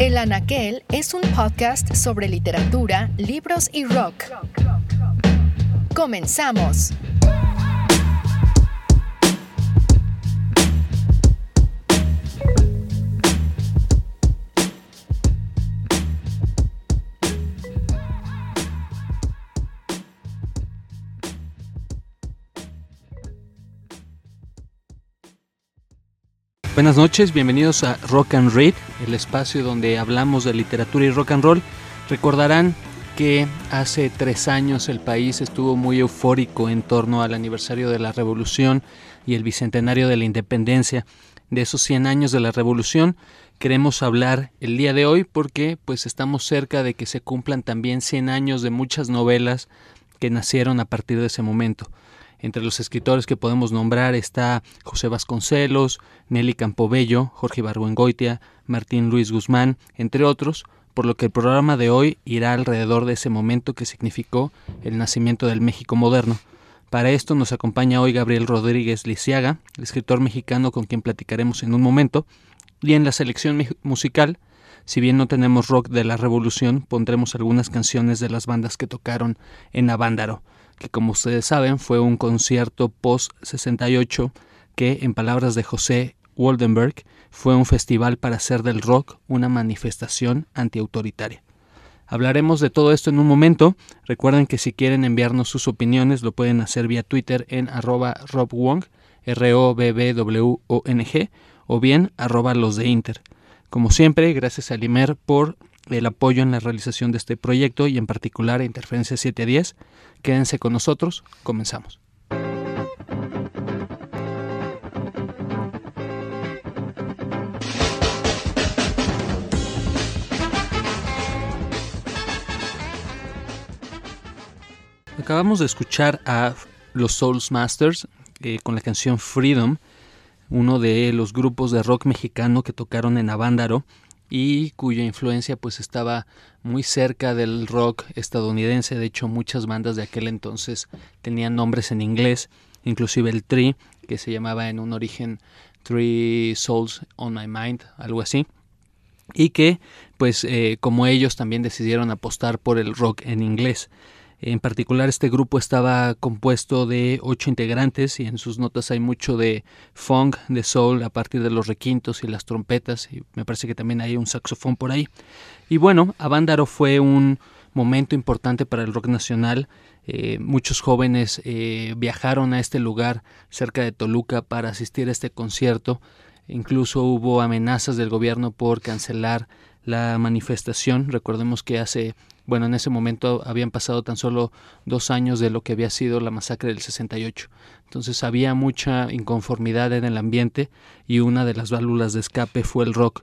El Anaquel es un podcast sobre literatura, libros y rock. Comenzamos. Buenas noches, bienvenidos a Rock and Read, el espacio donde hablamos de literatura y rock and roll. Recordarán que hace tres años el país estuvo muy eufórico en torno al aniversario de la Revolución y el bicentenario de la Independencia. De esos 100 años de la Revolución queremos hablar el día de hoy porque pues estamos cerca de que se cumplan también 100 años de muchas novelas que nacieron a partir de ese momento. Entre los escritores que podemos nombrar está José Vasconcelos, Nelly Campobello, Jorge Barbuengoitia, Martín Luis Guzmán, entre otros, por lo que el programa de hoy irá alrededor de ese momento que significó el nacimiento del México moderno. Para esto nos acompaña hoy Gabriel Rodríguez Lisiaga, escritor mexicano con quien platicaremos en un momento, y en la selección musical, si bien no tenemos rock de la revolución, pondremos algunas canciones de las bandas que tocaron en Avándaro que como ustedes saben fue un concierto post-68 que, en palabras de José Waldenberg, fue un festival para hacer del rock una manifestación antiautoritaria. Hablaremos de todo esto en un momento. Recuerden que si quieren enviarnos sus opiniones lo pueden hacer vía Twitter en arroba robwong, r o b b w o n g o bien arroba los de Inter. Como siempre, gracias a Limer por el apoyo en la realización de este proyecto y en particular a Interferencia 710. Quédense con nosotros, comenzamos. Acabamos de escuchar a los Souls Masters eh, con la canción Freedom, uno de los grupos de rock mexicano que tocaron en Avándaro y cuya influencia pues estaba muy cerca del rock estadounidense. De hecho, muchas bandas de aquel entonces tenían nombres en inglés, inclusive el Tree, que se llamaba en un origen Three Souls on My Mind, algo así. Y que, pues, eh, como ellos también decidieron apostar por el rock en inglés. En particular este grupo estaba compuesto de ocho integrantes y en sus notas hay mucho de funk, de soul a partir de los requintos y las trompetas y me parece que también hay un saxofón por ahí. Y bueno, Avándaro fue un momento importante para el rock nacional. Eh, muchos jóvenes eh, viajaron a este lugar cerca de Toluca para asistir a este concierto. Incluso hubo amenazas del gobierno por cancelar la manifestación. Recordemos que hace bueno, en ese momento habían pasado tan solo dos años de lo que había sido la masacre del 68. Entonces había mucha inconformidad en el ambiente y una de las válvulas de escape fue el rock.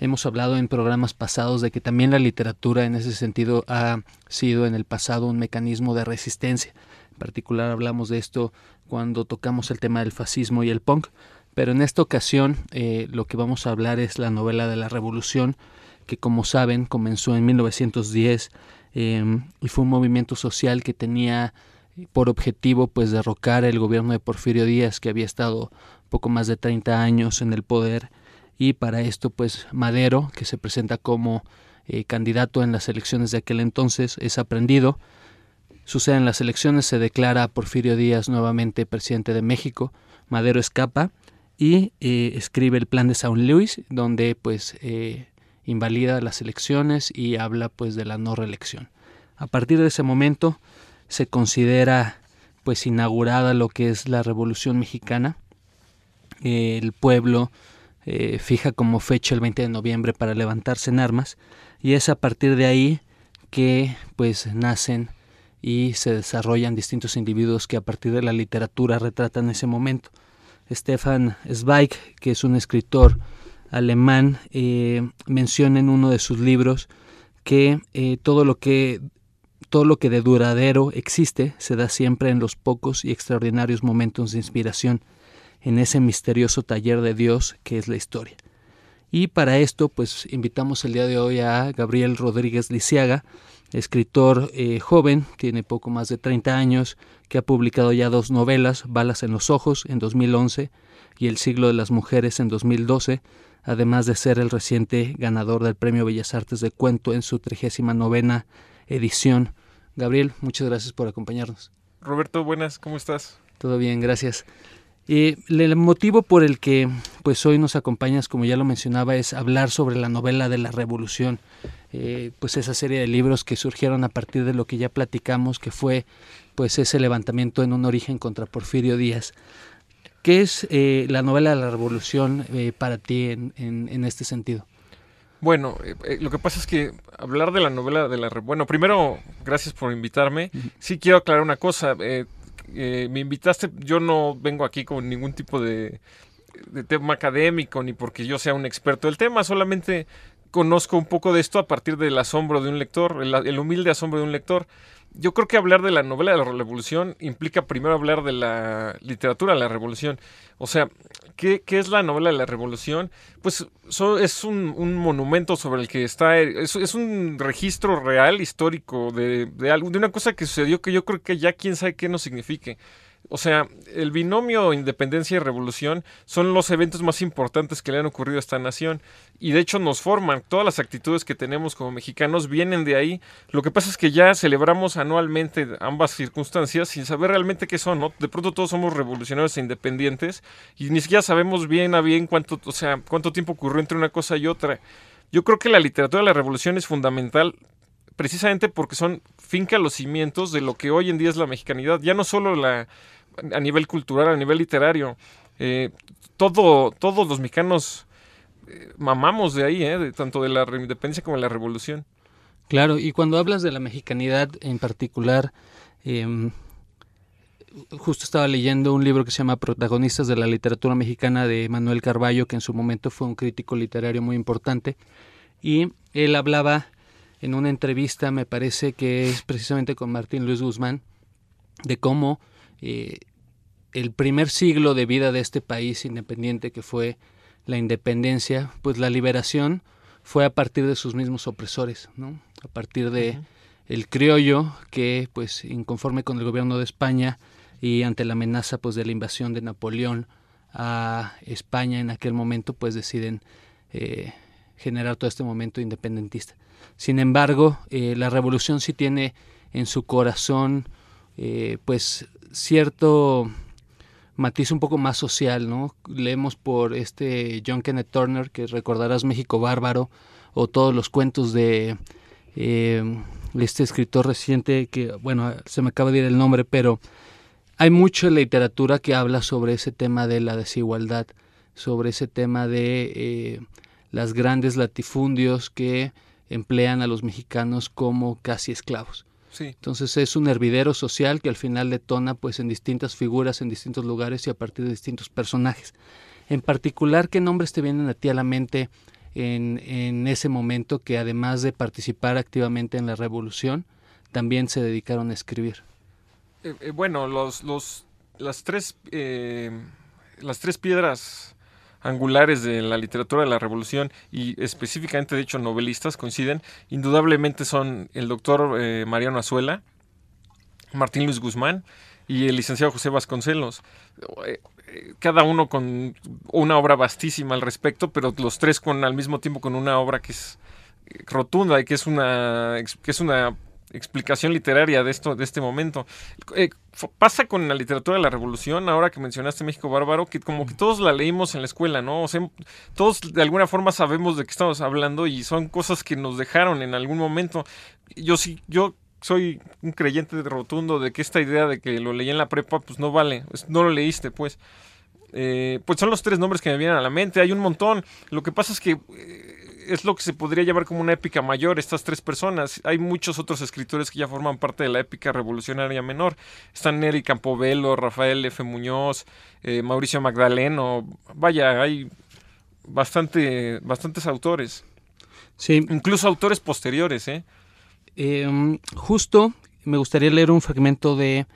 Hemos hablado en programas pasados de que también la literatura en ese sentido ha sido en el pasado un mecanismo de resistencia. En particular hablamos de esto cuando tocamos el tema del fascismo y el punk. Pero en esta ocasión eh, lo que vamos a hablar es la novela de la revolución que como saben comenzó en 1910 em, y fue un movimiento social que tenía por objetivo pues derrocar el gobierno de Porfirio Díaz que había estado poco más de 30 años en el poder. Y para esto pues Madero que se presenta como eh, candidato en las elecciones de aquel entonces es aprendido. Suceden las elecciones se declara Porfirio Díaz nuevamente presidente de México. Madero escapa y eh, escribe el plan de San Luis donde pues eh, invalida las elecciones y habla pues de la no reelección. A partir de ese momento se considera pues inaugurada lo que es la Revolución Mexicana. El pueblo eh, fija como fecha el 20 de noviembre para levantarse en armas y es a partir de ahí que pues nacen y se desarrollan distintos individuos que a partir de la literatura retratan ese momento. Stefan Zweig, que es un escritor alemán eh, menciona en uno de sus libros que eh, todo lo que todo lo que de duradero existe se da siempre en los pocos y extraordinarios momentos de inspiración, en ese misterioso taller de Dios que es la historia. Y para esto, pues invitamos el día de hoy a Gabriel Rodríguez Lisiaga, escritor eh, joven, tiene poco más de 30 años, que ha publicado ya dos novelas, Balas en los Ojos en 2011 y El siglo de las mujeres en 2012, además de ser el reciente ganador del Premio Bellas Artes de Cuento en su 39 edición. Gabriel, muchas gracias por acompañarnos. Roberto, buenas, ¿cómo estás? Todo bien, gracias. El motivo por el que pues hoy nos acompañas, como ya lo mencionaba, es hablar sobre la novela de la Revolución, eh, pues esa serie de libros que surgieron a partir de lo que ya platicamos, que fue pues ese levantamiento en un origen contra Porfirio Díaz. ¿Qué es eh, la novela de la Revolución eh, para ti en, en, este sentido? Bueno, lo que pasa es que hablar de la novela de la... Bueno, primero, gracias por invitarme. Sí quiero aclarar una cosa. Eh, me invitaste, yo no vengo aquí con ningún tipo de, tema académico ni porque yo sea un experto del tema, solamente conozco un poco de esto a partir del asombro de un lector, el humilde asombro de un lector yo creo que hablar de la novela de la revolución implica primero hablar de la literatura de la revolución. O sea, ¿qué, es la novela de la revolución? Pues es un, monumento sobre el que está, es, es un registro real, histórico, de, de, algo, de una cosa que sucedió que yo creo que ya quién sabe qué nos signifique. O sea, el binomio independencia y revolución son los eventos más importantes que le han ocurrido a esta nación y de hecho nos forman. Todas las actitudes que tenemos como mexicanos vienen de ahí. Lo que pasa es que ya celebramos anualmente ambas circunstancias sin saber realmente qué son, ¿no? De pronto todos somos revolucionarios e independientes y ni siquiera sabemos bien a bien cuánto, o sea, cuánto tiempo ocurrió entre una cosa y otra. Yo creo que la literatura de la revolución es fundamental precisamente porque son finca los cimientos de lo que hoy en día es la mexicanidad. Ya no solo la a nivel cultural, a nivel literario. Eh, todo, todos los mexicanos eh, mamamos de ahí, eh, tanto de la independencia como de la revolución. Claro, y cuando hablas de la mexicanidad en particular, em, justo estaba leyendo un libro que se llama Protagonistas de la literatura mexicana de Manuel Carballo, que en su momento fue un crítico literario muy importante, y él hablaba en una entrevista, me parece que es precisamente con Martín Luis Guzmán, de cómo eh, el primer siglo de vida de este país independiente que fue la independencia, pues la liberación fue a partir de sus mismos opresores, ¿no? A partir de el criollo que, pues, inconforme con el gobierno de España y ante la amenaza, pues, de la invasión de Napoleón a España en aquel momento, pues, deciden eh, generar todo este momento independentista. Sin embargo, eh, la revolución sí tiene en su corazón, pues, cierto matiz un poco más social, ¿no? Leemos por este John Kenneth Turner, que recordarás México Bárbaro, o todos los cuentos de eh, este escritor reciente, que, bueno, se me acaba de ir el nombre, pero hay mucha literatura que habla sobre ese tema de la desigualdad, sobre ese tema de eh, las grandes latifundios que emplean a los mexicanos como casi esclavos. Entonces es un hervidero social que al final detona pues en distintas figuras, en distintos lugares y a partir de distintos personajes. En particular, ¿qué nombres te vienen a ti a la mente en, en ese momento que además de participar activamente en la revolución, también se dedicaron a escribir? Eh, eh, bueno, los, los, las, tres, eh, las tres piedras angulares de la literatura de la revolución y específicamente, de hecho, novelistas coinciden, indudablemente son el doctor eh, Mariano Azuela, Martín Luis Guzmán y el licenciado José Vasconcelos. Eh, cada uno con una obra vastísima al respecto, pero los tres con al mismo tiempo con una obra que es rotunda y que es una que es una explicación literaria de esto, de este momento. Eh, pasa con la literatura de la revolución, ahora que mencionaste México Bárbaro, que como que todos la leímos en la escuela, ¿no? O sea, todos de alguna forma sabemos de qué estamos hablando y son cosas que nos dejaron en algún momento. Yo sí, yo soy un creyente rotundo de que esta idea de que lo leí en la prepa, pues no vale, no lo leíste, pues. Eh, pues son los tres nombres que me vienen a la mente, hay un montón. Lo que pasa es que... Eh, es lo que se podría llamar como una épica mayor, estas tres personas. Hay muchos otros escritores que ya forman parte de la épica revolucionaria menor. Están Neri Campobello, Rafael F. Muñoz, eh, Mauricio Magdaleno. Vaya, hay bastante, bastantes autores. Sí. Incluso autores posteriores, ¿eh? Em, justo me gustaría leer un fragmento de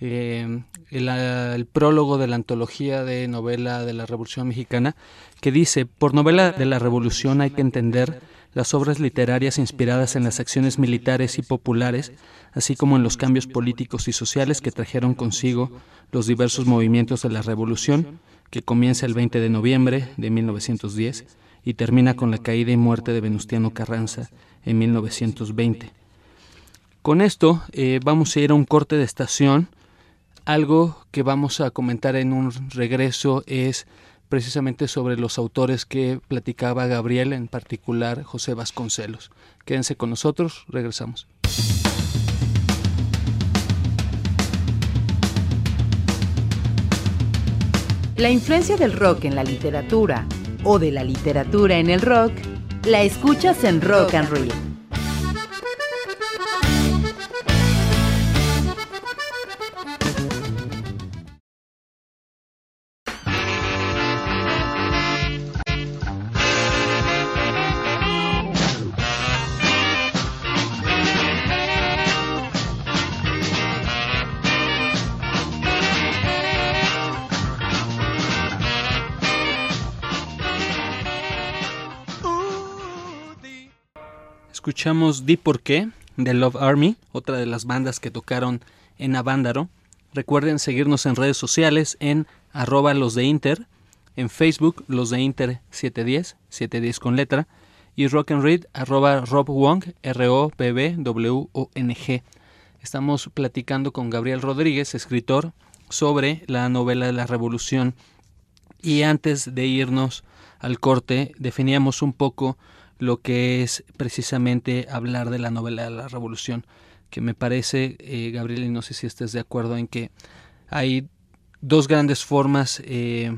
em, el, prólogo de la antología de novela de la Revolución Mexicana, que dice, por novela de la Revolución hay que entender las obras literarias inspiradas en las acciones militares y populares, así como en los cambios políticos y sociales que trajeron consigo los diversos movimientos de la Revolución, que comienza el 20 de noviembre de 1910 y termina con la caída y muerte de Venustiano Carranza en 1920. Con esto eh, vamos a ir a un corte de estación. Algo que vamos a comentar en un regreso es precisamente sobre los autores que platicaba Gabriel, en particular José Vasconcelos. Quédense con nosotros, regresamos. La influencia del rock en la literatura o de la literatura en el rock, la escuchas en Rock and Roll. Escuchamos Di Por qué de Love Army, otra de las bandas que tocaron en Avándaro. Recuerden seguirnos en redes sociales en arroba los de en Facebook los de Inter 710, 710 con letra, y Rock and Read arroba Rob Wong, R-O-B-B-W-O-N-G. Estamos platicando con Gabriel Rodríguez, escritor, sobre la novela de la Revolución. Y antes de irnos al corte, definíamos un poco lo que es precisamente hablar de la novela de la revolución, que me parece, eh, Gabriel, y no sé si estés de acuerdo en que hay dos grandes formas eh,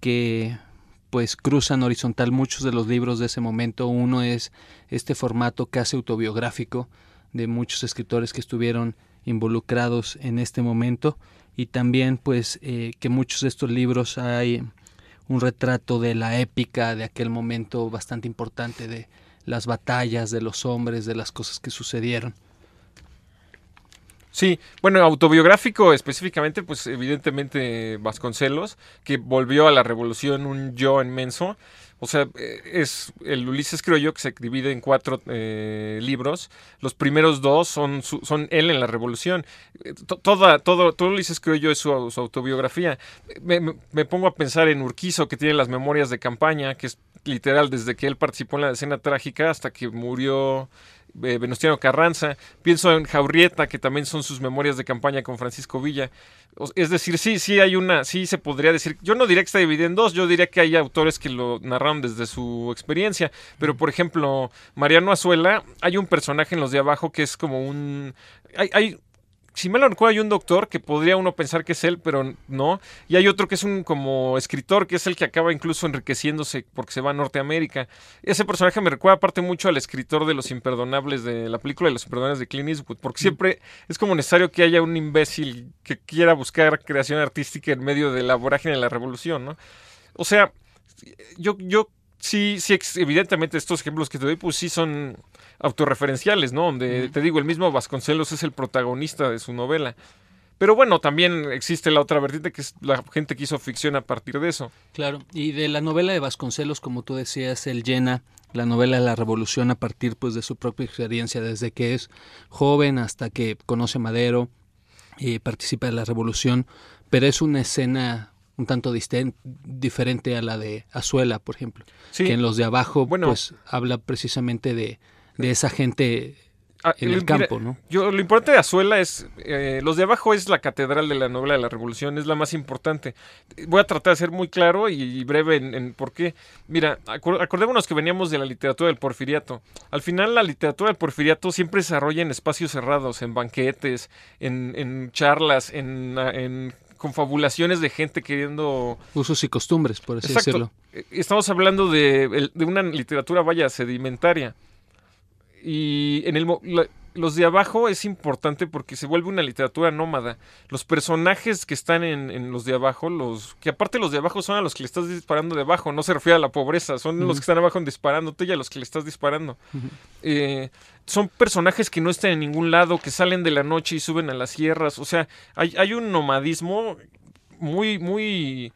que pues cruzan horizontal muchos de los libros de ese momento. Uno es este formato casi autobiográfico de muchos escritores que estuvieron involucrados en este momento y también pues eh, que muchos de estos libros hay un retrato de la épica de aquel momento bastante importante, de las batallas, de los hombres, de las cosas que sucedieron. Sí, bueno, autobiográfico específicamente, pues evidentemente Vasconcelos, que volvió a la revolución un yo inmenso. O sea, eh, es el Ulises creo yo que se divide en cuatro eh, libros. Los primeros dos son, son él en la revolución. Eh, toda, todo, todo Ulises creo yo es su, autobiografía. Me, me, pongo a pensar en Urquizo, que tiene las memorias de campaña, que es literal desde que él participó en la escena trágica hasta que murió eh, Venustiano Carranza, pienso en Jaurrieta, que también son sus memorias de campaña con Francisco Villa. Es decir, sí, sí hay una, sí se podría decir, yo no diría que está dividido en dos, yo diría que hay autores que lo narraron desde su experiencia, pero por ejemplo, Mariano Azuela, hay un personaje en los de abajo que es como un... Hay, hay si me lo recuerdo, hay un doctor que podría uno pensar que es él, pero no. Y hay otro que es un como escritor, que es el que acaba incluso enriqueciéndose porque se va a Norteamérica. Ese personaje me recuerda aparte mucho al escritor de Los Imperdonables, de la película de Los Imperdonables de Clint Eastwood, porque siempre es como necesario que haya un imbécil que quiera buscar creación artística en medio de la vorágine de la revolución, ¿no? O sea, yo, yo sí, sí, evidentemente estos ejemplos que te doy, pues sí son autorreferenciales, ¿no? Donde te digo, el mismo Vasconcelos es el protagonista de su novela. Pero bueno, también existe la otra vertiente que es la gente que hizo ficción a partir de eso. Claro, y de la novela de Vasconcelos, como tú decías, él llena la novela de la revolución a partir pues de su propia experiencia, desde que es joven hasta que conoce Madero y participa de la revolución, pero es una escena un tanto diferente a la de Azuela, por ejemplo, que en los de abajo pues habla precisamente de de esa gente ah, en el campo, ¿no? Yo, lo importante de Azuela es, eh, los de abajo es la catedral de la novela de la revolución, es la más importante. Voy a tratar de ser muy claro y, breve en, por qué. Mira, acordémonos que veníamos de la literatura del porfiriato. Al final la literatura del porfiriato siempre se desarrolla en espacios cerrados, en banquetes, en, charlas, en, confabulaciones de gente queriendo... Usos y costumbres, por así decirlo. Eh, estamos hablando de, de una literatura, vaya, sedimentaria. Y en el, los de abajo es importante porque se vuelve una literatura nómada. Los personajes que están en, los de abajo, los que aparte los de abajo son a los que le estás disparando de abajo, no se refiere a la pobreza, son los que están abajo disparándote y a los que le estás disparando. Eh, son personajes que no están en ningún lado, que salen de la noche y suben a las sierras. O sea, hay, hay un nomadismo muy, muy...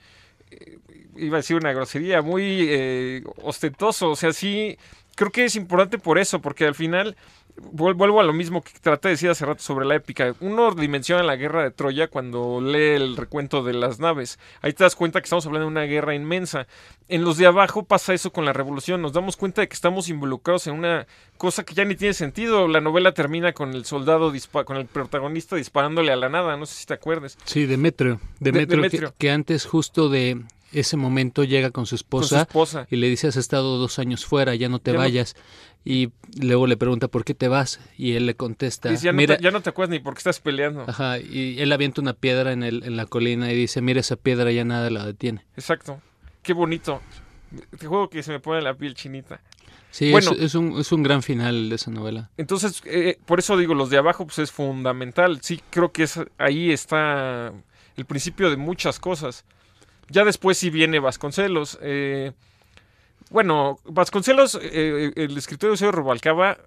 Iba a decir una grosería, muy eh, ostentoso. O sea, sí creo que es importante por eso, porque al final vuelvo a lo mismo que traté de decir hace rato sobre la épica. Uno dimensiona la guerra de Troya cuando lee el recuento de las naves. Ahí te das cuenta que estamos hablando de una guerra inmensa. En los de abajo pasa eso con la revolución. Nos damos cuenta de que estamos involucrados en una cosa que ya ni tiene sentido. La novela termina con el soldado, con el protagonista disparándole a la nada. No sé si te acuerdes. Sí, Demetrio. Demetrio, Demetrio. Que, que antes justo de ese momento llega con su esposa, y le dice has estado dos años fuera, ya no te vayas. Y luego le pregunta por qué te vas y él le contesta, ya, mira, no te, ya no te acuerdas ni por qué estás peleando. Ajá, y él avienta una piedra en, el, en la colina y dice, mira esa piedra, ya nada la detiene. Exacto, qué bonito. Te juego que se me pone la piel chinita. Sí, bueno, es, un, es un gran final de esa novela. Entonces, eh, por eso digo, los de abajo pues es fundamental. Sí, creo que es, ahí está el principio de muchas cosas. Ya después sí viene Vasconcelos. Eh, bueno, Vasconcelos, eh, el escritor Eusebio Rubalcaba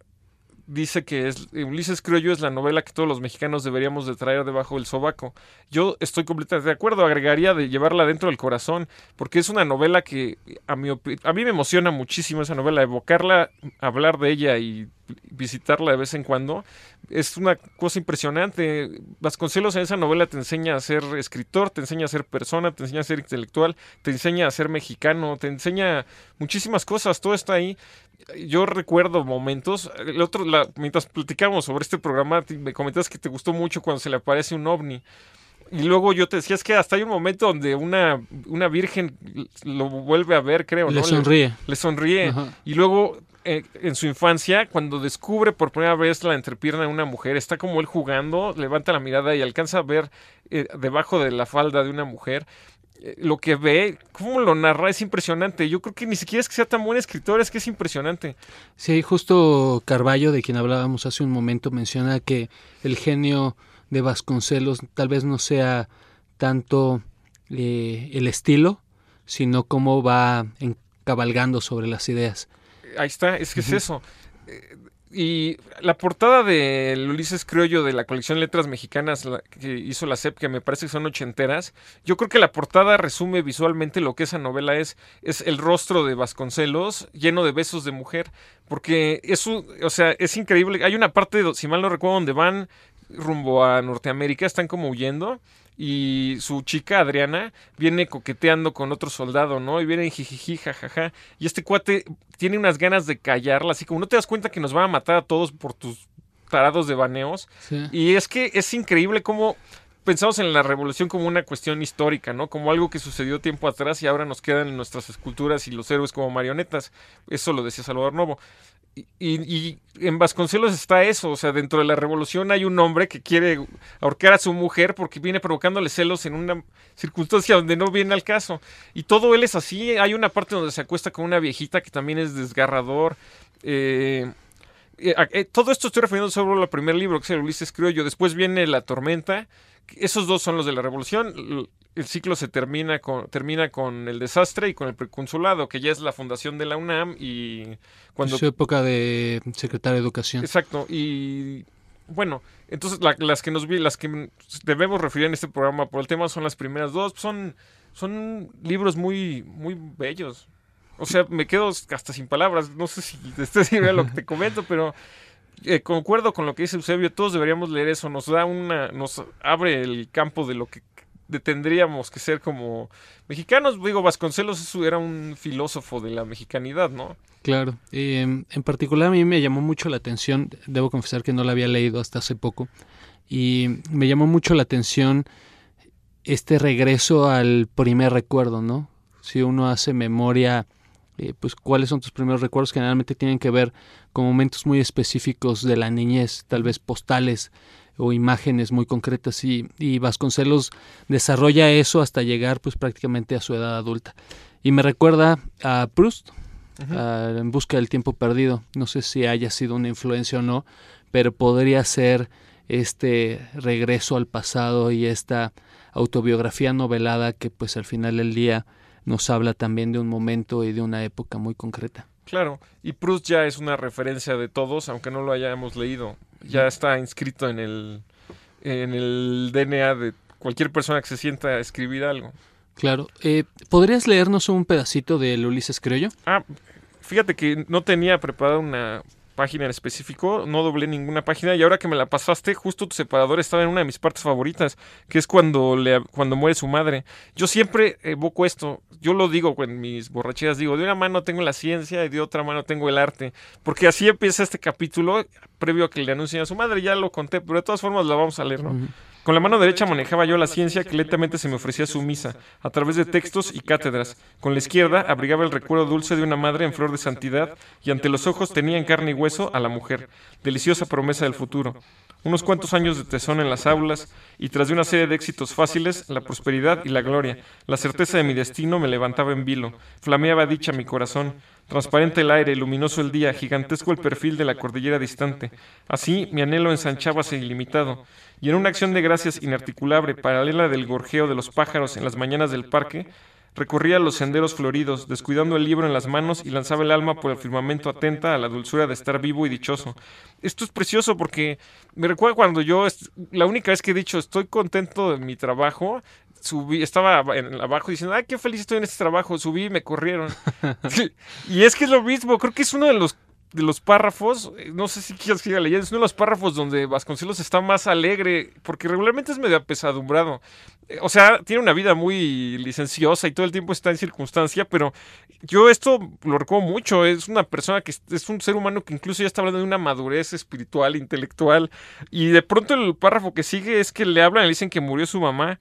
dice que es, Ulises Criollo es la novela que todos los mexicanos deberíamos de traer debajo del sobaco. Yo estoy completamente de acuerdo, agregaría de llevarla dentro del corazón, porque es una novela que a, mi a mí me emociona muchísimo esa novela, evocarla, hablar de ella y visitarla de vez en cuando. Es una cosa impresionante. Vasconcelos en esa novela te enseña a ser escritor, te enseña a ser persona, te enseña a ser intelectual, te enseña a ser mexicano, te enseña muchísimas cosas. Todo está ahí. Yo recuerdo momentos. El otro, mientras platicábamos sobre este programa, me comentas que te gustó mucho cuando se le aparece un ovni. Y luego yo te decía, es que hasta hay un momento donde una, una virgen lo vuelve a ver, creo, le Sonríe. Le, sonríe. Y luego eh, en su infancia, cuando descubre por primera vez la entrepierna de una mujer, está como él jugando, levanta la mirada y alcanza a ver eh, debajo de la falda de una mujer eh, lo que ve, cómo lo narra, es impresionante. Yo creo que ni siquiera es que sea tan buen escritor, es que es impresionante. Sí, justo Carballo, de quien hablábamos hace un momento, menciona que el genio de Vasconcelos tal vez no sea tanto el estilo, sino cómo va cabalgando sobre las ideas ahí está, es que es eso. Eh, y la portada del Ulises Criollo de la colección Letras Mexicanas que hizo la CEP, que me parece que son ochenteras, yo creo que la portada resume visualmente lo que esa novela es. Es el rostro de Vasconcelos lleno de besos de mujer. Porque eso, o sea, es increíble. Hay una parte, si mal no recuerdo, donde van rumbo a Norteamérica, están como huyendo y su chica Adriana viene coqueteando con otro soldado, ¿no? Y viene jijiji, jajaja. Y este cuate tiene unas ganas de callarla, así como no te das cuenta que nos van a matar a todos por tus tarados de baneos. Y es que es increíble cómo pensamos en la revolución como una cuestión histórica, ¿no? Como algo que sucedió tiempo atrás y ahora nos quedan nuestras esculturas y los héroes como marionetas. Eso lo decía Salvador Novo. Y, en Vasconcelos está eso, o sea, dentro de la revolución hay un hombre que quiere ahorcar a su mujer porque viene provocándole celos en una circunstancia donde no viene al caso. Y todo él es así, hay una parte donde se acuesta con una viejita que también es desgarrador. Eh, todo esto estoy refiriendo sobre el primer libro, que es el Ulises Criollo. Después viene La Tormenta. Esos dos son los de la revolución el ciclo se termina con, termina con el desastre y con el preconsulado, que ya es la fundación de la UNAM y cuando... Su época de secretario de Educación. Exacto, y bueno, entonces las que nos vi, las que debemos referir en este programa por el tema son las primeras dos, son, son libros muy, muy bellos. O sea, me quedo hasta sin palabras, no sé si te sirve lo que te comento, pero... Eh, concuerdo con lo que dice Eusebio, todos deberíamos leer eso, nos da una, nos abre el campo de lo que tendríamos que ser como mexicanos. Digo, Vasconcelos era un filósofo de la mexicanidad, ¿no? Claro. Em, en particular a mí me llamó mucho la atención, debo confesar que no la había leído hasta hace poco, y me llamó mucho la atención este regreso al primer recuerdo, ¿no? Si uno hace memoria, eh, pues cuáles son tus primeros recuerdos, generalmente tienen que ver con momentos muy específicos de la niñez, tal vez postales o imágenes muy concretas y, Vasconcelos desarrolla eso hasta llegar pues prácticamente a su edad adulta. Y me recuerda a Proust, En Busca del Tiempo Perdido. No sé si haya sido una influencia o no, pero podría ser este regreso al pasado y esta autobiografía novelada que pues al final del día nos habla también de un momento y de una época muy concreta. Claro, y Proust ya es una referencia de todos, aunque no lo hayamos leído ya está inscrito en el, en el DNA de cualquier persona que se sienta a escribir algo. Claro. Eh, ¿Podrías leernos un pedacito del Ulises Criollo? Ah, fíjate que no tenía preparada una página en específico, no doblé ninguna página y ahora que me la pasaste, justo tu separador estaba en una de mis partes favoritas, que es cuando, le, cuando muere su madre. Yo siempre evoco esto, yo lo digo en mis borracheras, digo, de una mano tengo la ciencia y de otra mano tengo el arte, porque así empieza este capítulo, previo a que le anuncien a su madre, ya lo conté, pero de todas formas la vamos a leer, ¿no? Con la mano derecha manejaba yo la ciencia que lentamente se me ofrecía sumisa, a través de textos y cátedras. Con la izquierda abrigaba el recuerdo dulce de una madre en flor de santidad y ante los ojos tenía en carne y hueso a la mujer, deliciosa promesa del futuro. Unos cuantos años de tesón en las aulas y tras de una serie de éxitos fáciles, la prosperidad y la gloria, la certeza de mi destino me levantaba en vilo, flameaba dicha mi corazón, Transparente el aire, luminoso el día, gigantesco el perfil de la cordillera distante. Así mi anhelo ensanchábase ilimitado, y en una acción de gracias inarticulable, paralela del gorjeo de los pájaros en las mañanas del parque, recorría los senderos floridos, descuidando el libro en las manos y lanzaba el alma por el firmamento atenta a la dulzura de estar vivo y dichoso. Esto es precioso porque me recuerda cuando yo, la única vez que he dicho estoy contento de mi trabajo, subí, estaba en, abajo diciendo, ay, qué feliz estoy en este trabajo, subí y me corrieron. y es que es lo mismo, creo que es uno de los de los párrafos, eh, no sé si quieres que leyendo, es uno de los párrafos donde Vasconcelos está más alegre, porque regularmente es medio apesadumbrado. Eh, o sea, tiene una vida muy licenciosa y todo el tiempo está en circunstancia, pero yo esto lo recuerdo mucho. Es una persona que es un ser humano que incluso ya está hablando de una madurez espiritual, intelectual, y de pronto el párrafo que sigue es que le hablan le dicen que murió su mamá.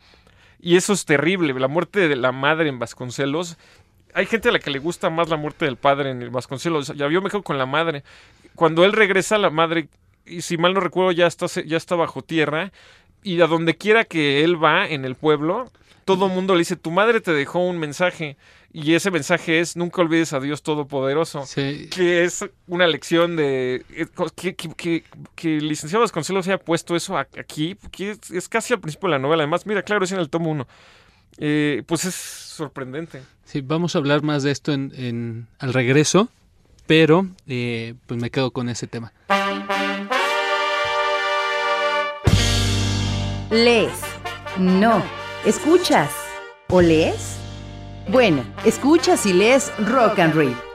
Y eso es terrible, la muerte de la madre en Vasconcelos. Hay gente a la que le gusta más la muerte del padre en Vasconcelos. Ya yo me quedo con la madre. Cuando él regresa, la madre, y si mal no recuerdo, ya está, ya está bajo tierra. Y a donde quiera que él va en el pueblo, todo el mundo le dice, tu madre te dejó un mensaje. Y ese mensaje es, nunca olvides a Dios Todopoderoso. Que es una lección de... Eh, que, que, que, el licenciado Vasconcelos haya puesto eso aquí, que es, casi al principio de la novela. Además, mira, claro, es en el tomo 1. Eh, pues es sorprendente. Sí, vamos a hablar más de esto en, al regreso, pero eh, pues me quedo con ese tema. ¿Lees? No. ¿Escuchas? ¿O lees? Bueno, escuchas y lees Rock and Read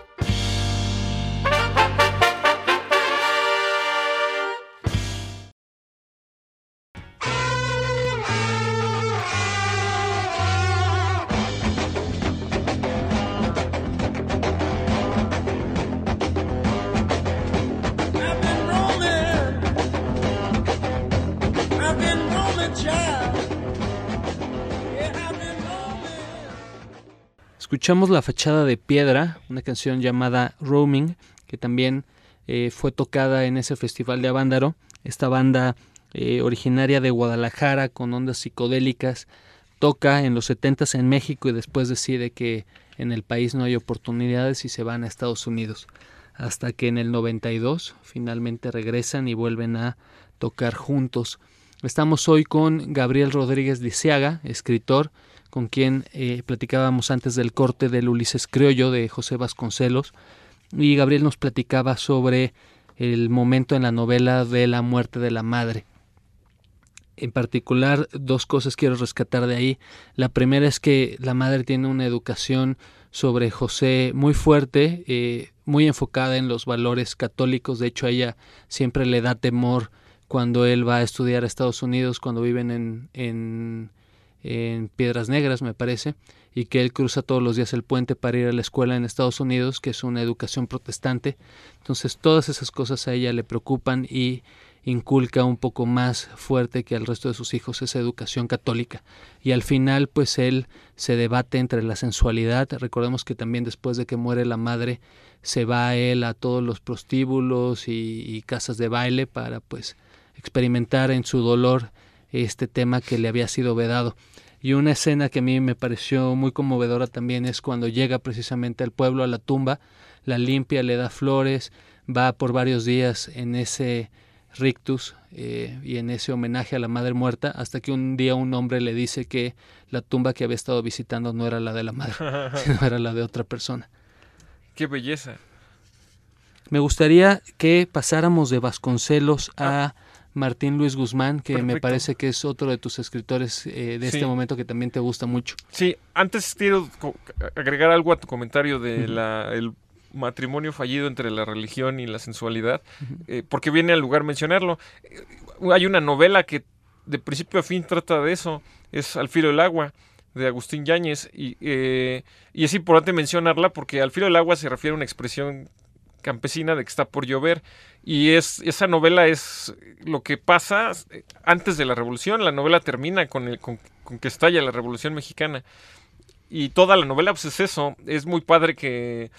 Escuchamos La Fachada de Piedra, una canción llamada Roaming, que también eh, fue tocada en ese festival de Avándaro. Esta banda eh, originaria de Guadalajara con ondas psicodélicas toca en los 70 en México y después decide que en el país no hay oportunidades y se van a Estados Unidos. Hasta que en el 92 finalmente regresan y vuelven a tocar juntos. Estamos hoy con Gabriel Rodríguez Lisiaga, escritor, con quien eh, platicábamos antes del corte del Ulises Criollo de José Vasconcelos, y Gabriel nos platicaba sobre el momento en la novela de la muerte de la madre. En particular, dos cosas quiero rescatar de ahí. La primera es que la madre tiene una educación sobre José muy fuerte, eh, muy enfocada en los valores católicos. De hecho, a ella siempre le da temor cuando él va a estudiar a Estados Unidos, cuando viven en, en en Piedras Negras, me parece, y que él cruza todos los días el puente para ir a la escuela en Estados Unidos, que es una educación protestante. Entonces todas esas cosas a ella le preocupan y inculca un poco más fuerte que al resto de sus hijos esa educación católica. Y al final, pues él se debate entre la sensualidad. Recordemos que también después de que muere la madre, se va él a todos los prostíbulos y, y casas de baile para pues experimentar en su dolor este tema que le había sido vedado. Y una escena que a mí me pareció muy conmovedora también es cuando llega precisamente al pueblo, a la tumba, la limpia, le da flores, va por varios días en ese rictus eh, y en ese homenaje a la madre muerta, hasta que un día un hombre le dice que la tumba que había estado visitando no era la de la madre, sino era la de otra persona. ¡Qué belleza! Me gustaría que pasáramos de Vasconcelos a... Martín Luis Guzmán, que me parece que es otro de tus escritores eh, de este momento que también te gusta mucho. Sí, antes quiero agregar algo a tu comentario del matrimonio fallido entre la religión y la sensualidad, eh, porque viene al lugar mencionarlo. Eh, hay una novela que de principio a fin trata de eso, es Al filo del agua de Agustín Yáñez y, eh, y es importante mencionarla porque Al filo del agua se refiere a una expresión campesina de que está por llover y es esa novela es lo que pasa antes de la revolución la novela termina con el con, que estalla la revolución mexicana y toda la novela pues es eso es muy padre que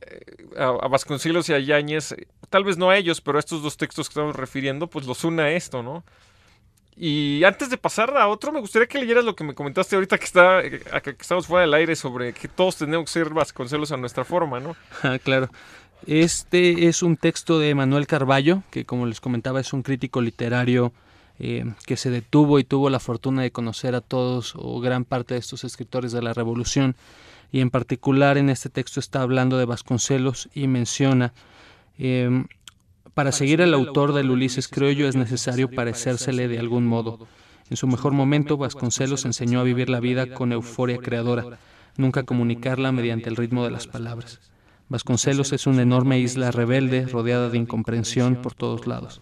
eh, a, Vasconcelos y a Yáñez tal vez no a ellos pero a estos dos textos que estamos refiriendo pues los une a esto no y antes de pasar a otro, me gustaría que leyeras lo que me comentaste ahorita que, está, que estamos fuera del aire sobre que todos tenemos que ser Vasconcelos a nuestra forma, ¿no? Ah, claro. Este es un texto de Manuel Carballo, que como les comentaba es un crítico literario eh, que se detuvo y tuvo la fortuna de conocer a todos o gran parte de estos escritores de la Revolución. Y en particular en este texto está hablando de Vasconcelos y menciona, em, para seguir al autor del Ulises Criollo es necesario parecérsele de algún modo. En su mejor momento, Vasconcelos enseñó a vivir la vida con euforia creadora, nunca comunicarla mediante el ritmo de las palabras. Vasconcelos es una enorme isla rebelde rodeada de incomprensión por todos lados.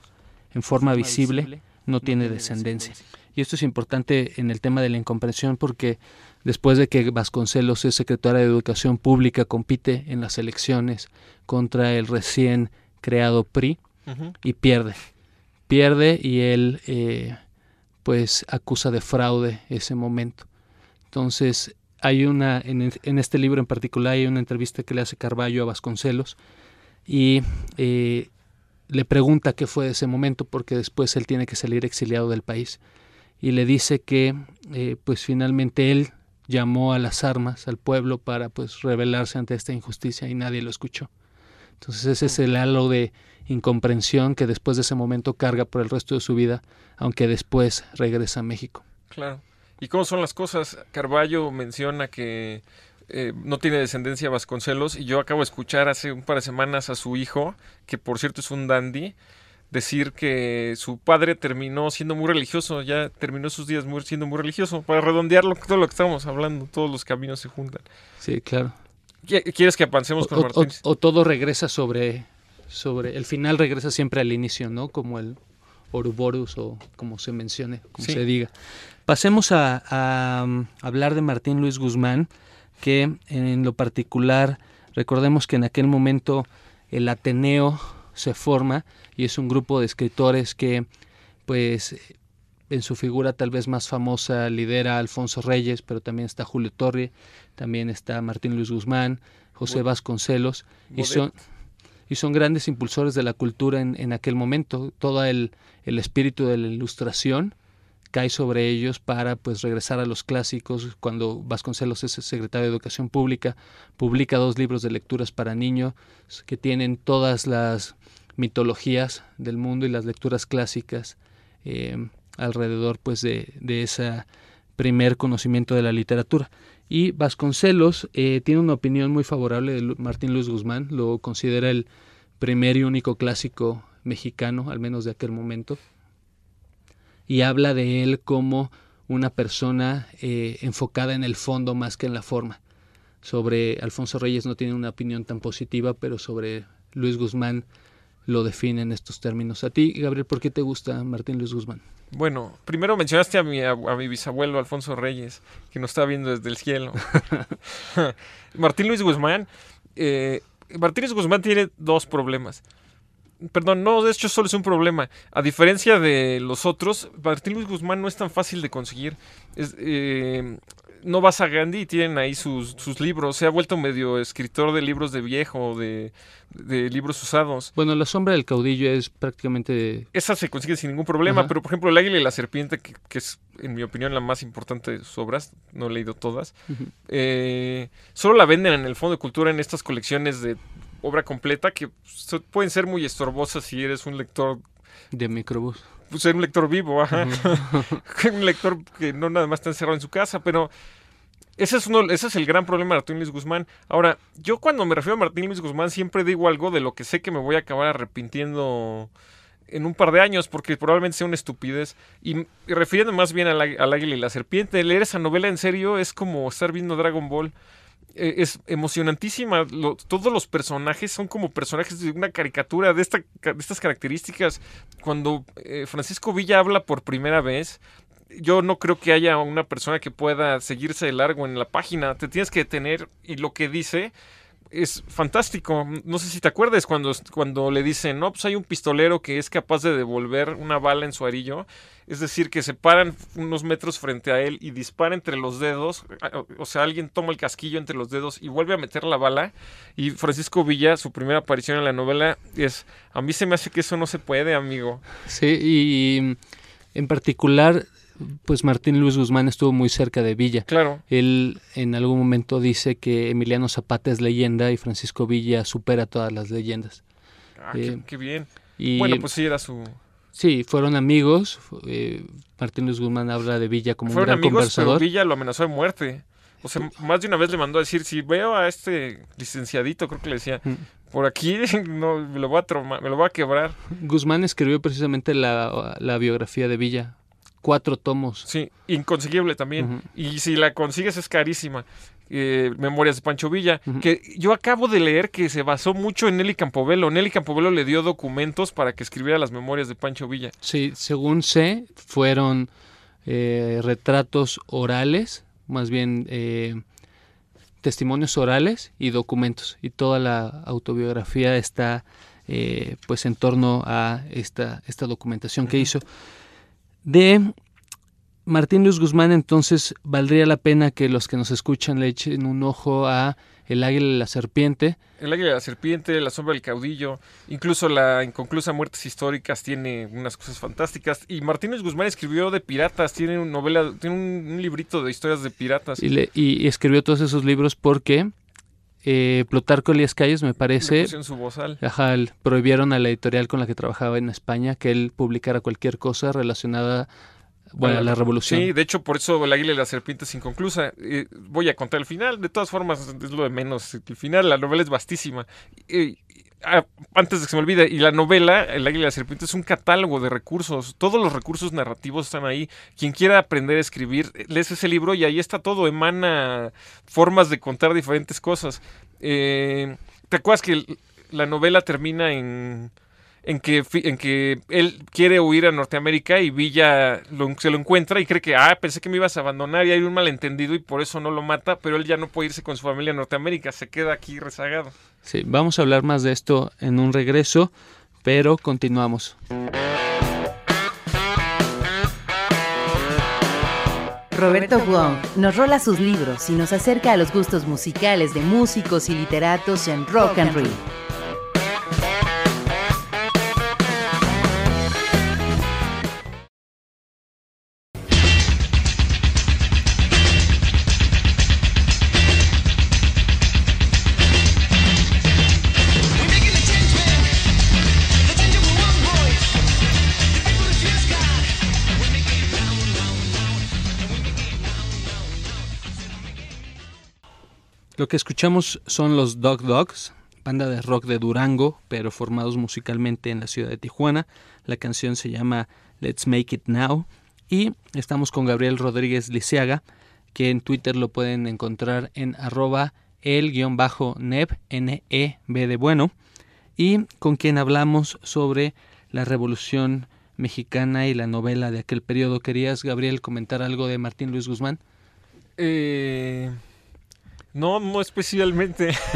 En forma visible, no tiene descendencia. Y esto es importante en el tema de la incomprensión porque después de que Vasconcelos es secretario de Educación Pública, compite en las elecciones contra el recién creado PRI y pierde. Pierde y él eh, pues acusa de fraude ese momento. Entonces hay una, en, este libro en particular, hay una entrevista que le hace Carballo a Vasconcelos y eh, le pregunta qué fue de ese momento porque después él tiene que salir exiliado del país y le dice que eh, pues finalmente él llamó a las armas al pueblo para pues rebelarse ante esta injusticia y nadie lo escuchó. Entonces ese es el halo de incomprensión que después de ese momento carga por el resto de su vida, aunque después regresa a México. Claro. ¿Y cómo son las cosas? Carballo menciona que eh, no tiene descendencia Vasconcelos y yo acabo de escuchar hace un par de semanas a su hijo, que por cierto es un dandy, decir que su padre terminó siendo muy religioso, ya terminó sus días muy, siendo muy religioso, para redondear todo lo que estamos hablando, todos los caminos se juntan. Sí, claro. ¿Quieres que avancemos con Martín? O, todo regresa sobre, sobre, el final regresa siempre al inicio, ¿no? Como el Ouroboros o como se mencione, como se diga. Pasemos a, um, hablar de Martín Luis Guzmán, que en lo particular, recordemos que en aquel momento el Ateneo se forma y es un grupo de escritores que, pues, en su figura tal vez más famosa lidera Alfonso Reyes, pero también está Julio Torre, también está Martín Luis Guzmán, José Vasconcelos, y son, y son grandes impulsores de la cultura en, en aquel momento. Todo el, el espíritu de la ilustración cae sobre ellos para pues regresar a los clásicos. Cuando Vasconcelos es secretario de Educación Pública, publica dos libros de lecturas para niños que tienen todas las mitologías del mundo y las lecturas clásicas eh, alrededor pues de, de ese primer conocimiento de la literatura. Y Vasconcelos eh, tiene una opinión muy favorable de Martín Luis Guzmán, lo considera el primer y único clásico mexicano, al menos de aquel momento y habla de él como una persona eh, enfocada en el fondo más que en la forma. Sobre Alfonso Reyes no tiene una opinión tan positiva, pero sobre Luis Guzmán lo define en estos términos. A ti, Gabriel, ¿por qué te gusta Martín Luis Guzmán? Bueno, primero mencionaste a mi, a, mi bisabuelo Alfonso Reyes, que nos está viendo desde el cielo. Martín Luis Guzmán, eh, Martín Luis Guzmán tiene dos problemas. Perdón, no, de hecho solo es un problema. A diferencia de los otros, Martín Luis Guzmán no es tan fácil de conseguir. Eh, no vas a Gandhi y tienen ahí sus, libros. Se ha vuelto medio escritor de libros de viejo, de, de libros usados. Bueno, La sombra del caudillo es prácticamente... Esa se consigue sin ningún problema, pero por ejemplo El águila y la serpiente, que, es en mi opinión la más importante de sus obras, no he leído todas, eh, solo la venden en el Fondo de Cultura en estas colecciones de obra completa que pueden ser muy estorbosas si eres un lector de microbús. Pues ser un lector vivo, ajá. un lector que no nada más está encerrado en su casa, pero ese es, uno, ese es el gran problema de Martín Luis Guzmán. Ahora, yo cuando me refiero a Martín Luis Guzmán siempre digo algo de lo que sé que me voy a acabar arrepintiendo en un par de años, porque probablemente sea una estupidez. Y, refiriendo más bien al águila y la serpiente, leer esa novela en serio es como estar viendo Dragon Ball eh, es emocionantísima. Lo- todos los personajes son como personajes de una caricatura de estas características. Cuando eh, Francisco Villa habla por primera vez, yo no creo que haya una persona que pueda seguirse de largo en la página. Te tienes que detener y lo que dice es fantástico. No sé si te acuerdas cuando, cuando le dicen, no, pues hay un pistolero que es capaz de devolver una bala en su arillo. Es decir, que se paran unos metros frente a él y dispara entre los dedos. O- sea, alguien toma el casquillo entre los dedos y vuelve a meter la bala. Y Francisco Villa, su primera aparición en la novela es, a mí se me hace que eso no se puede, amigo. Sí, y en particular, pues Martín Luis Guzmán estuvo muy cerca de Villa. Claro. Él en algún momento dice que Emiliano Zapata es leyenda y Francisco Villa supera todas las leyendas. Ah, Eh, qué, qué bien. Y Bueno, pues sí, era su... sí, fueron amigos. eh, Martín Luis Guzmán habla de Villa como Fueron un gran amigos, pero conversador. Villa lo amenazó de muerte. O sea, más de una vez le mandó a decir, si veo a este licenciadito, creo que le decía, Mm. por aquí no, me lo voy a me lo voy a quebrar. Guzmán escribió precisamente la, la biografía de Villa. Cuatro tomos. Sí, inconseguible también. Y si la consigues es carísima. Eh, Memorias de Pancho Villa, que yo acabo de leer que se basó mucho en Nelly Campobello. Nelly Campobello le dio documentos para que escribiera las memorias de Pancho Villa. Sí, según sé, fueron eh, retratos orales, más bien eh, testimonios orales y documentos. Y toda la autobiografía está eh, pues en torno a esta, esta documentación que hizo. De Martín Luis Guzmán, entonces, valdría la pena que los que nos escuchan le echen un ojo a El Águila y la Serpiente. El águila y la serpiente, la sombra del caudillo, incluso la inconclusa Muertes históricas tiene unas cosas fantásticas. Y Martínez Guzmán escribió de piratas, tiene una novela, tiene un, un librito de historias de piratas. Y, le- y- escribió todos esos libros porque eh, Plutarco Elías Calles, me parece, su bozal. ajá, el- prohibieron a la editorial con la que trabajaba en España que él publicara cualquier cosa relacionada bueno, la revolución. Sí, de hecho, por eso el águila y la serpiente es inconclusa. Eh, voy a contar el final. De todas formas, es lo de menos. El final, la novela es vastísima. Eh, ah, antes de que se me olvide, y la novela, El águila y la serpiente, es un catálogo de recursos. Todos los recursos narrativos están ahí. Quien quiera aprender a escribir, lees ese libro y ahí está todo. Emana formas de contar diferentes cosas. Eh, ¿Te acuerdas que la novela termina en en que, en que él quiere huir a Norteamérica y Villa lo- se lo encuentra y cree que, ah, pensé que me ibas a abandonar y hay un malentendido y por eso no lo mata, pero él ya no puede irse con su familia a Norteamérica, se queda aquí rezagado. Sí, vamos a hablar más de esto en un regreso, pero continuamos. Roberto Wong nos rola sus libros y nos acerca a los gustos musicales de músicos y literatos en Rock and Roll. Lo que escuchamos son los Dog Dogs, banda de rock de Durango, pero formados musicalmente en la ciudad de Tijuana. La canción se llama Let's Make It Now. Y estamos con Gabriel Rodríguez Lisiaga, que en Twitter lo pueden encontrar en arroba el-neb, N-E-B de bueno, y con quien hablamos sobre la Revolución Mexicana y la novela de aquel periodo. ¿Querías, Gabriel, comentar algo de Martín Luis Guzmán? Eh, no, no especialmente.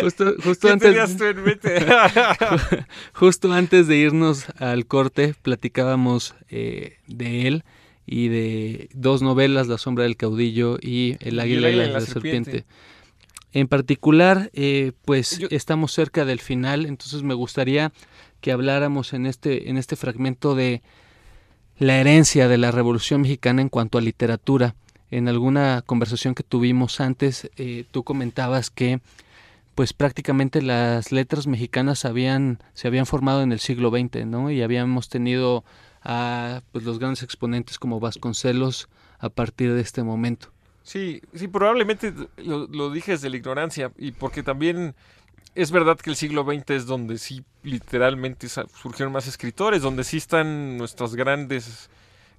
Justo, justo ¿Qué antes... tenías tú en mente? Justo antes de irnos al corte, platicábamos eh, de él y de dos novelas, La sombra del caudillo y El águila y la, serpiente. En particular, eh, pues Yo- estamos cerca del final, entonces me gustaría que habláramos en este, en este fragmento de la herencia de la Revolución Mexicana en cuanto a literatura. En alguna conversación que tuvimos antes, eh, tú comentabas que pues prácticamente las letras mexicanas habían, se habían formado en el siglo XX, ¿no? Y habíamos tenido a pues, los grandes exponentes como Vasconcelos a partir de este momento. Sí, sí, probablemente lo, lo dije desde la ignorancia y porque también es verdad que el siglo XX es donde sí literalmente surgieron más escritores, donde sí están nuestras grandes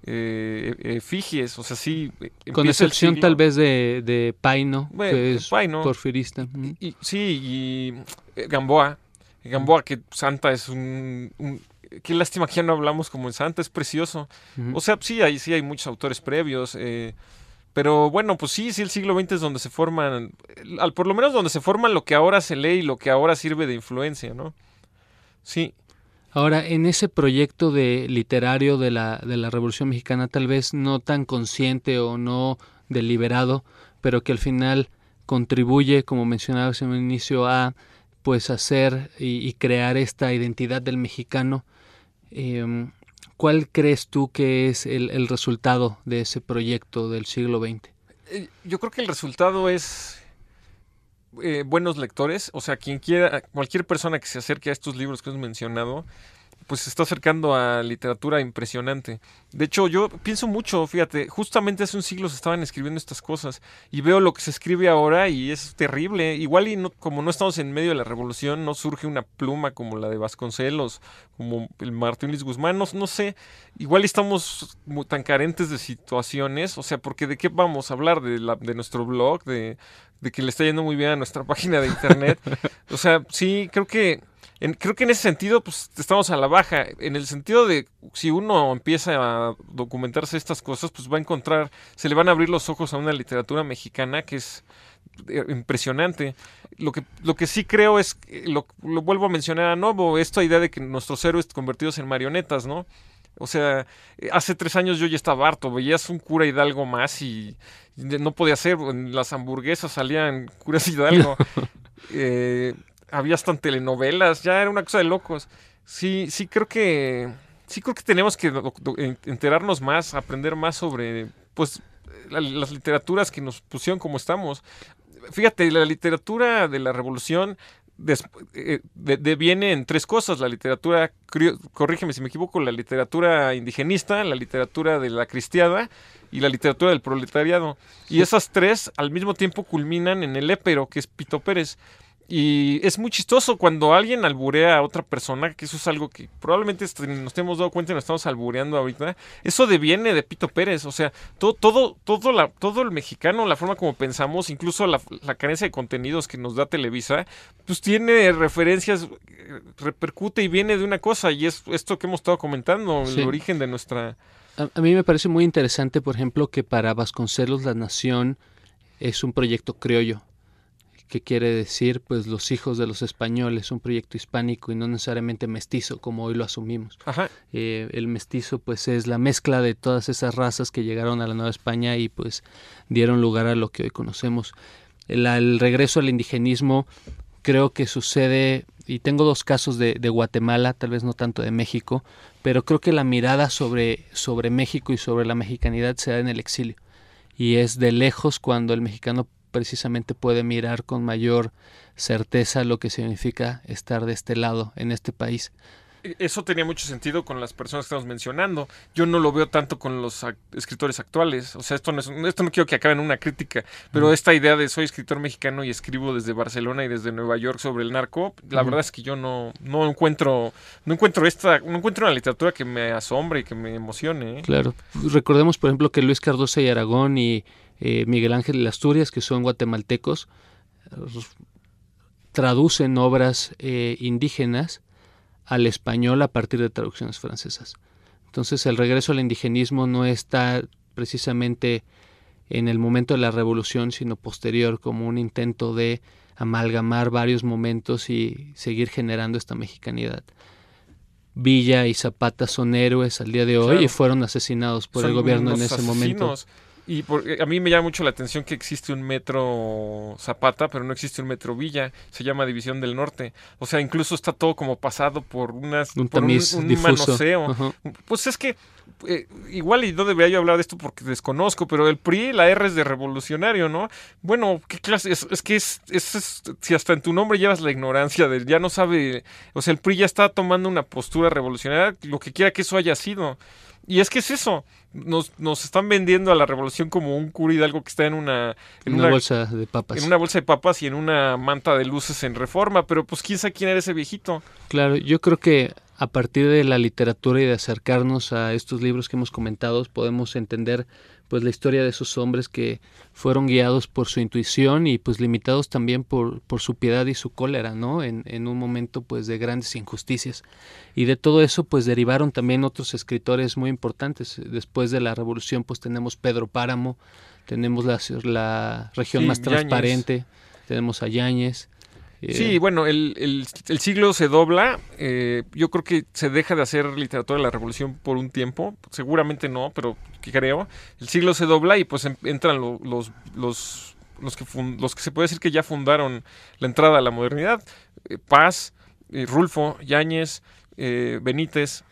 eh, efigies, o sea, sí. eh, Con excepción siglo- tal vez de, de Paino, Bueno, que es Paino. porfirista. Y, sí, y eh, Gamboa. Gamboa, que Santa es un, un- Qué lástima que ya no hablamos como en Santa, es precioso. O sea, sí, ahí sí hay muchos autores previos. eh, pero bueno, pues sí, sí, el siglo XX es donde se forman, eh, al, por lo menos donde se forman lo que ahora se lee y lo que ahora sirve de influencia, ¿no? Sí, Ahora, en ese proyecto de literario de la, de la Revolución Mexicana, tal vez no tan consciente o no deliberado, pero que al final contribuye, como mencionabas en un inicio, a pues hacer y, crear esta identidad del mexicano. Em, ¿Cuál crees tú que es el, el resultado de ese proyecto del siglo XX? Eh, yo creo que el resultado es eh, buenos lectores. O sea, quien quiera, cualquier persona que se acerque a estos libros que hemos mencionado, pues se está acercando a literatura impresionante. De hecho, yo pienso mucho, fíjate, justamente hace un siglo se estaban escribiendo estas cosas y veo lo que se escribe ahora y es terrible. Igual y como no estamos en medio de la revolución, no surge una pluma como la de Vasconcelos, como el Martín Luis Guzmán, no, no sé. Igual estamos tan carentes de situaciones, o sea, porque de qué vamos a hablar de, la, de nuestro blog, de, de que le está yendo muy bien a nuestra página de internet. o sea, sí, creo que en- creo que en ese sentido, pues estamos a la baja. En el sentido de si uno empieza a documentarse estas cosas, pues va a encontrar, se le van a abrir los ojos a una literatura mexicana que es eh, impresionante. Lo que, lo que sí creo es, lo, lo vuelvo a mencionar a nuevo, esta idea de que nuestros héroes convertidos en marionetas, ¿no? O sea, hace tres años yo ya estaba harto, veías un cura Hidalgo más y, no podía ser, en las hamburguesas salían curas Hidalgo. Eh, había hasta en telenovelas, ya era una cosa de locos. Sí, sí creo que sí creo que tenemos que enterarnos más, aprender más sobre pues la- las literaturas que nos pusieron como estamos. Fíjate, la literatura de la revolución des- eh, de- deviene en tres cosas. La literatura, corrígeme si me equivoco, la literatura indigenista, la literatura de la cristiada y la literatura del proletariado. Y esas tres al mismo tiempo culminan en el épero, que es Pito Pérez. Y es muy chistoso cuando alguien alburea a otra persona, que eso es algo que probablemente est- nos hemos dado cuenta y nos estamos albureando ahorita. Eso deviene de Pito Pérez. O sea, todo, todo, todo, la, todo el mexicano, la forma como pensamos, incluso la, la carencia de contenidos que nos da Televisa, pues tiene referencias, eh, repercute y viene de una cosa, y es esto que hemos estado comentando, Sí. el origen de nuestra. A, a mí me parece muy interesante, por ejemplo, que para Vasconcelos la nación es un proyecto criollo, que quiere decir, pues, los hijos de los españoles, un proyecto hispánico y no necesariamente mestizo, como hoy lo asumimos. Ajá. Eh, el mestizo, pues, es la mezcla de todas esas razas que llegaron a la Nueva España y, pues, dieron lugar a lo que hoy conocemos. El, el regreso al indigenismo creo que sucede, y tengo dos casos de, de Guatemala, tal vez no tanto de México, pero creo que la mirada sobre, sobre México y sobre la mexicanidad se da en el exilio. Y es de lejos cuando el mexicano precisamente puede mirar con mayor certeza lo que significa estar de este lado, en este país. E, Eso tenía mucho sentido con las personas que estamos mencionando. Yo no lo veo tanto con los escritores actuales. O sea, esto no, es, esto no quiero que acabe en una crítica, pero esta idea de soy escritor mexicano y escribo desde Barcelona y desde Nueva York sobre el narco, la verdad es que yo no, no encuentro, no encuentro esta, no encuentro una literatura que me asombre y que me emocione. ¿eh? Claro. Recordemos, por ejemplo, que Luis Cardoso y Aragón y eh, Miguel Ángel de Asturias, que son guatemaltecos, traducen obras eh, indígenas al español a partir de traducciones francesas. Entonces, el regreso al indigenismo no está precisamente en el momento de la revolución, sino posterior, como un intento de amalgamar varios momentos y seguir generando esta mexicanidad. Villa y Zapata son héroes al día de hoy Claro. y fueron asesinados por el gobierno en ese momento. Y por- eh, a mí me llama mucho la atención que existe un metro Zapata, pero no existe un metro Villa. Se llama División del Norte. O sea, incluso está todo como pasado por unas Un por tamiz un, manoseo. Pues es que eh, igual y no debería yo hablar de esto porque desconozco, pero el PRI, la R es de revolucionario, ¿no? Bueno, ¿qué clase? Es, es que es, es- es- si hasta en tu nombre llevas la ignorancia del ya no sabe, o sea, el PRI ya está tomando una postura revolucionaria, lo que quiera que eso haya sido. Y es que es eso, nos, nos están vendiendo a la revolución como un cura Hidalgo que está en una, en una, una, bolsa de papas. en una bolsa de papas y en una manta de luces en reforma, pero pues quién sabe quién era ese viejito. Claro, yo creo que a partir de la literatura y de acercarnos a estos libros que hemos comentado, podemos entender pues la historia de esos hombres que fueron guiados por su intuición y pues limitados también por, por su piedad y su cólera, ¿no? En, en un momento pues de grandes injusticias. Y de todo eso pues derivaron también otros escritores muy importantes. Después de la revolución pues tenemos Pedro Páramo, tenemos la, la región Sí, más transparente, tenemos a Yáñez. Eh, Sí, bueno, el, el- el siglo se dobla. eh, yo creo que se deja de hacer literatura de la revolución por un tiempo. Seguramente no, pero creo. El siglo se dobla y pues entran lo- los, los, los, que los que se puede decir que ya fundaron la entrada a la modernidad. Eh, Paz, Rulfo, Yáñez, eh, Benítez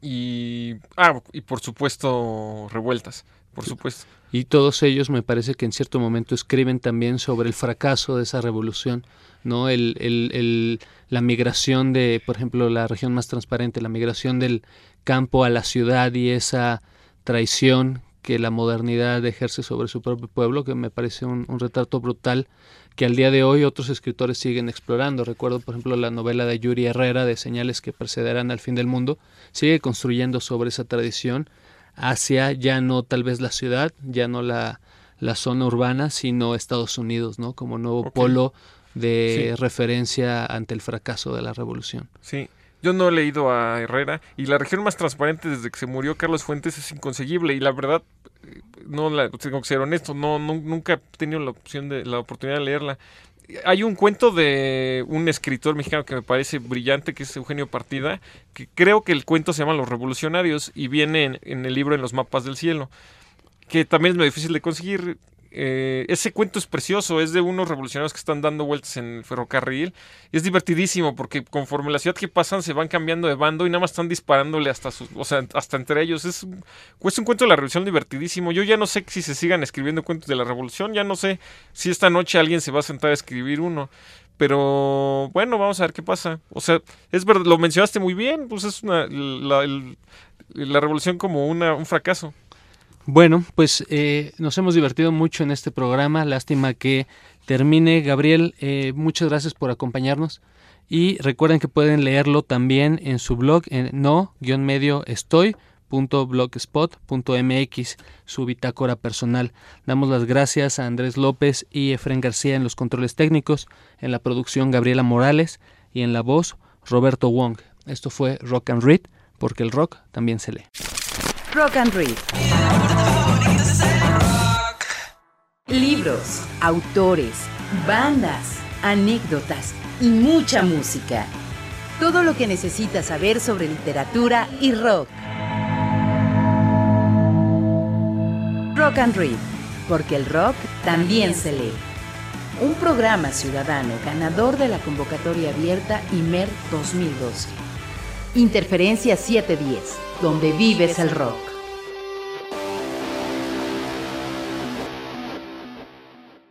y, ah, y por supuesto Revueltas. Por supuesto. Y todos ellos me parece que en cierto momento escriben también sobre el fracaso de esa revolución, ¿no? El, el- el- la migración de, por ejemplo, la región más transparente, la migración del campo a la ciudad y esa traición que la modernidad ejerce sobre su propio pueblo, que me parece un, un retrato brutal que al día de hoy otros escritores siguen explorando. Recuerdo, por ejemplo, la novela de Yuri Herrera de Señales que precederán al fin del mundo, sigue construyendo sobre esa tradición hacia ya no tal vez la ciudad, ya no la, la zona urbana, sino Estados Unidos, ¿no? Como nuevo polo de Sí. referencia ante el fracaso de la revolución. Sí, yo no he leído a Herrera y la región más transparente desde que se murió Carlos Fuentes es inconseguible y la verdad, eh, no la, tengo que ser honesto, no, nu- nunca he tenido la opción de la oportunidad de leerla. Hay un cuento de un escritor mexicano que me parece brillante, que es Eugenio Partida, que creo que el cuento se llama Los Revolucionarios y viene en, en el libro En los mapas del cielo, que también es muy difícil de conseguir. Eh, ese cuento es precioso, es de unos revolucionarios que están dando vueltas en el ferrocarril y es divertidísimo porque conforme la ciudad que pasan se van cambiando de bando y nada más están disparándole hasta sus, o sea, hasta entre ellos. Es, es un cuento de la revolución divertidísimo. Yo ya no sé si se sigan escribiendo cuentos de la revolución, ya no sé si esta noche alguien se va a sentar a escribir uno. Pero bueno, vamos a ver qué pasa. O sea, es verdad, lo mencionaste muy bien, pues es una, la, la revolución como una, un fracaso. Bueno, pues eh, nos hemos divertido mucho en este programa. Lástima que termine. Gabriel, eh, muchas gracias por acompañarnos. Y recuerden que pueden leerlo también en su blog en no-medio estoy.blogspot.mx, su bitácora personal. Damos las gracias a Andrés López y Efren García en los controles técnicos, en la producción Gabriela Morales y en la voz Roberto Wong. Esto fue Rock and Read, porque el rock también se lee. Rock and Read. Libros, autores, bandas, anécdotas y mucha música. Todo lo que necesitas saber sobre literatura y rock. Rock and Read, porque el rock también se lee. Un programa ciudadano ganador de la convocatoria abierta IMER 2012. Interferencia 710, donde vives el rock.